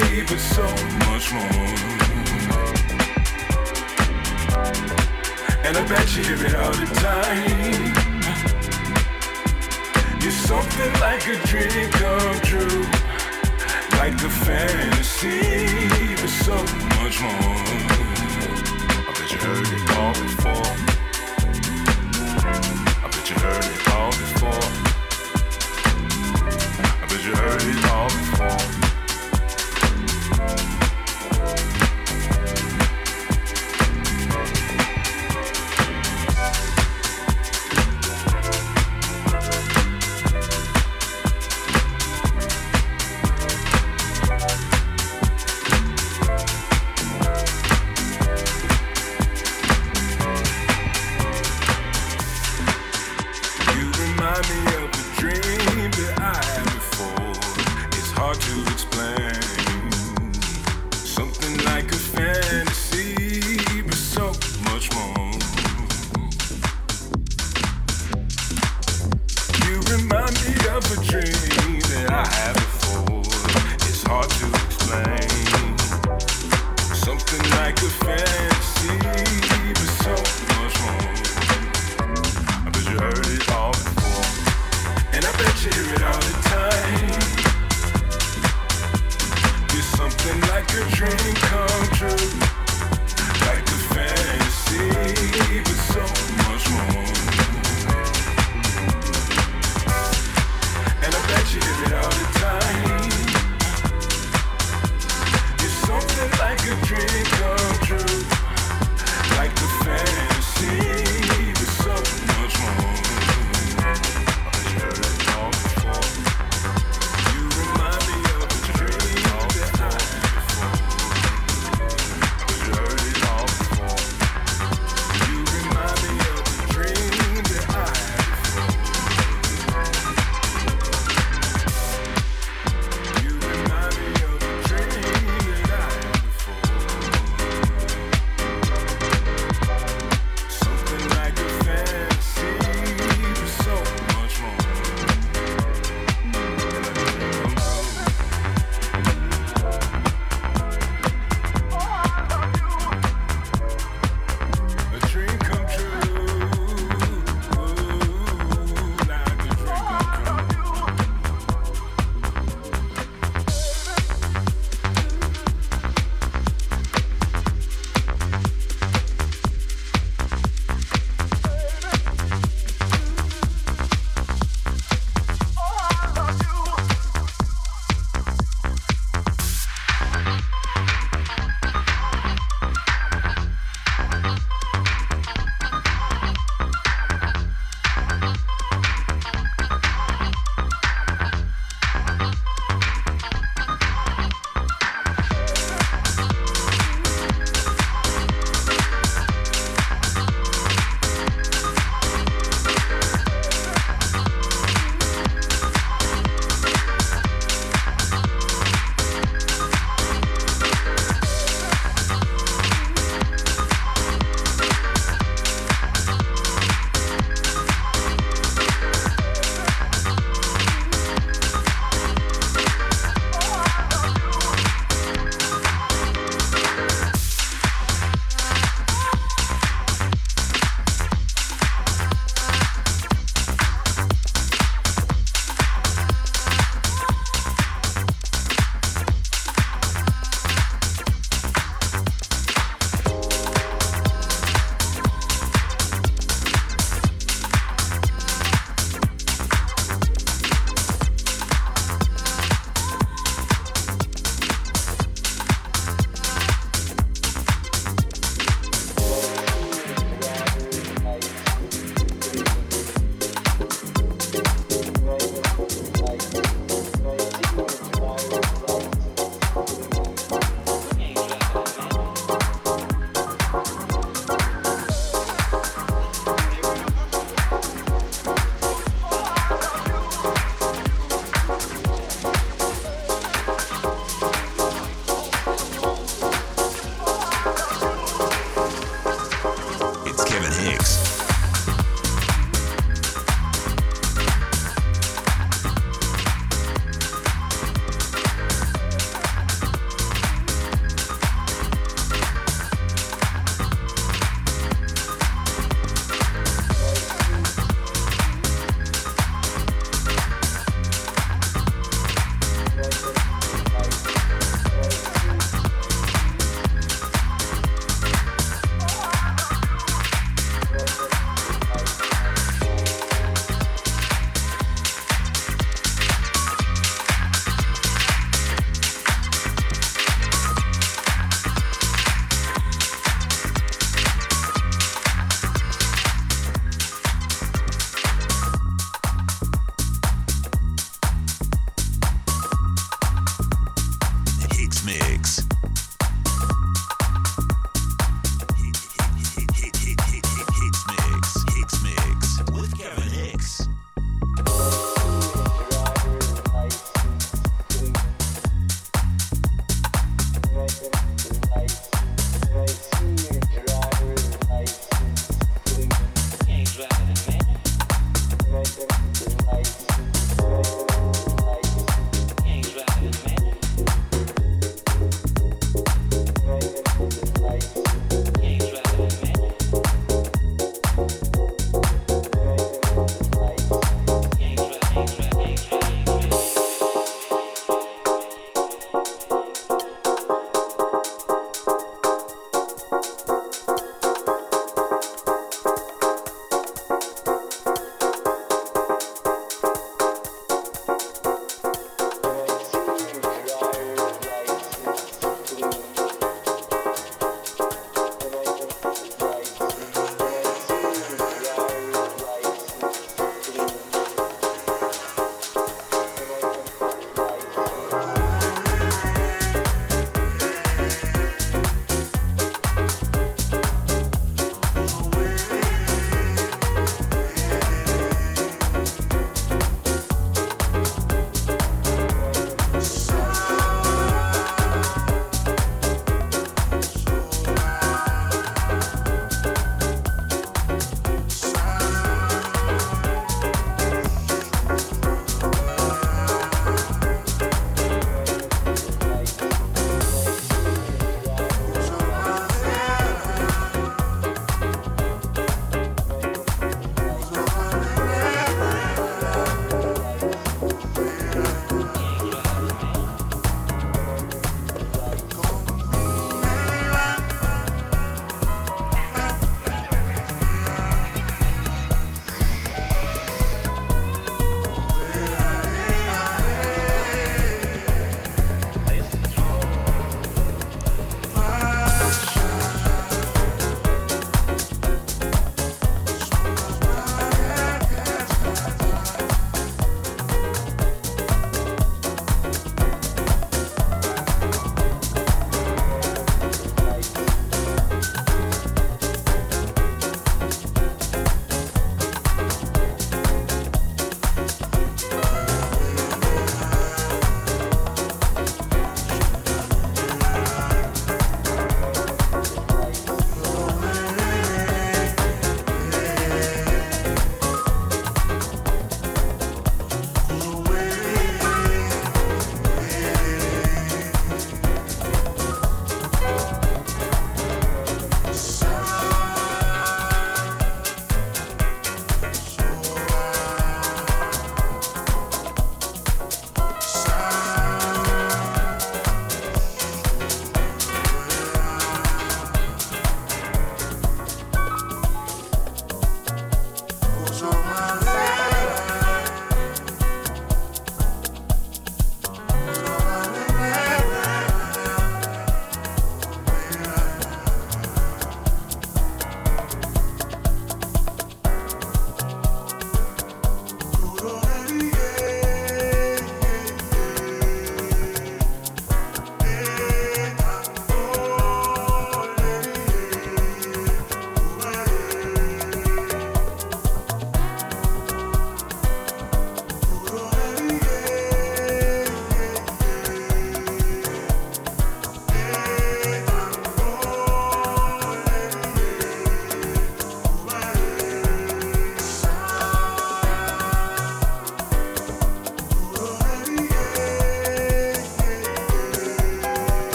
but so much more. And I bet you hear it all the time. You're something like a dream come true, like a fantasy, but so much more. I bet you heard it all before. I bet you heard it all before. I bet you heard it all before.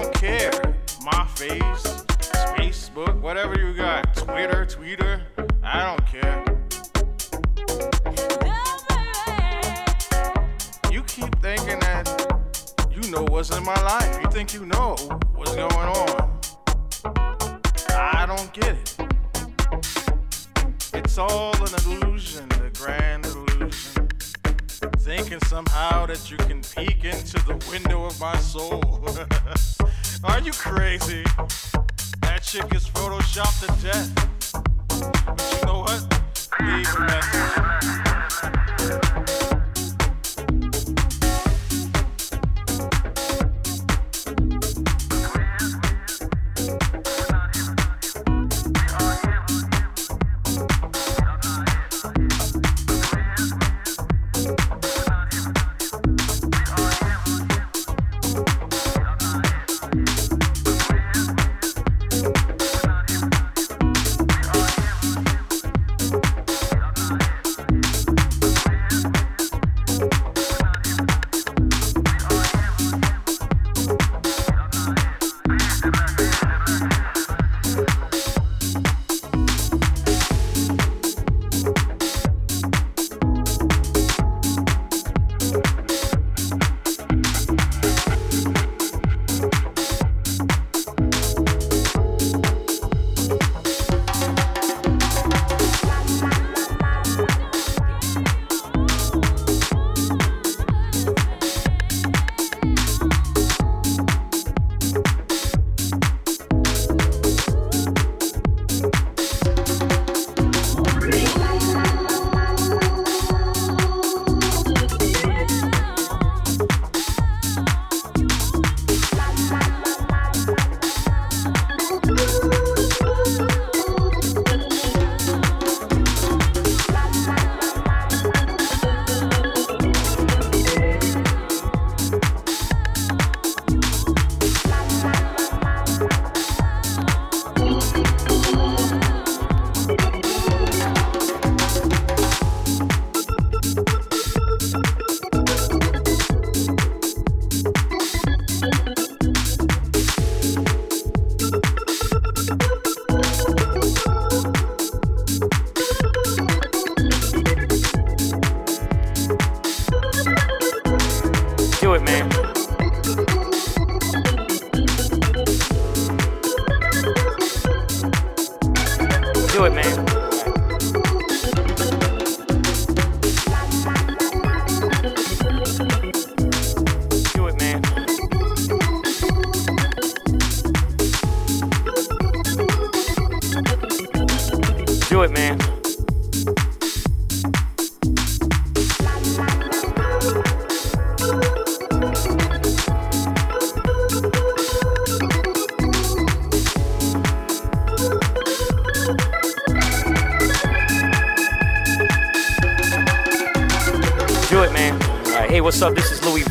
don't care. My face, Facebook, whatever you got, Twitter, Twitter, I don't care. You keep thinking that you know what's in my life. You think you know what's going on. I don't get it. It's all an illusion, the grand illusion. Thinking somehow that you can peek into the window of my soul. Are you crazy? That chick is photoshopped to death. But you know what? Leave a message.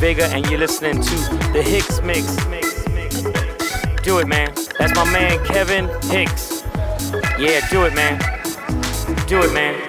Vega, and you're listening to the Hicks Mix. Do it, man. That's my man Kevin Hicks. Yeah, do it, man. Do it, man.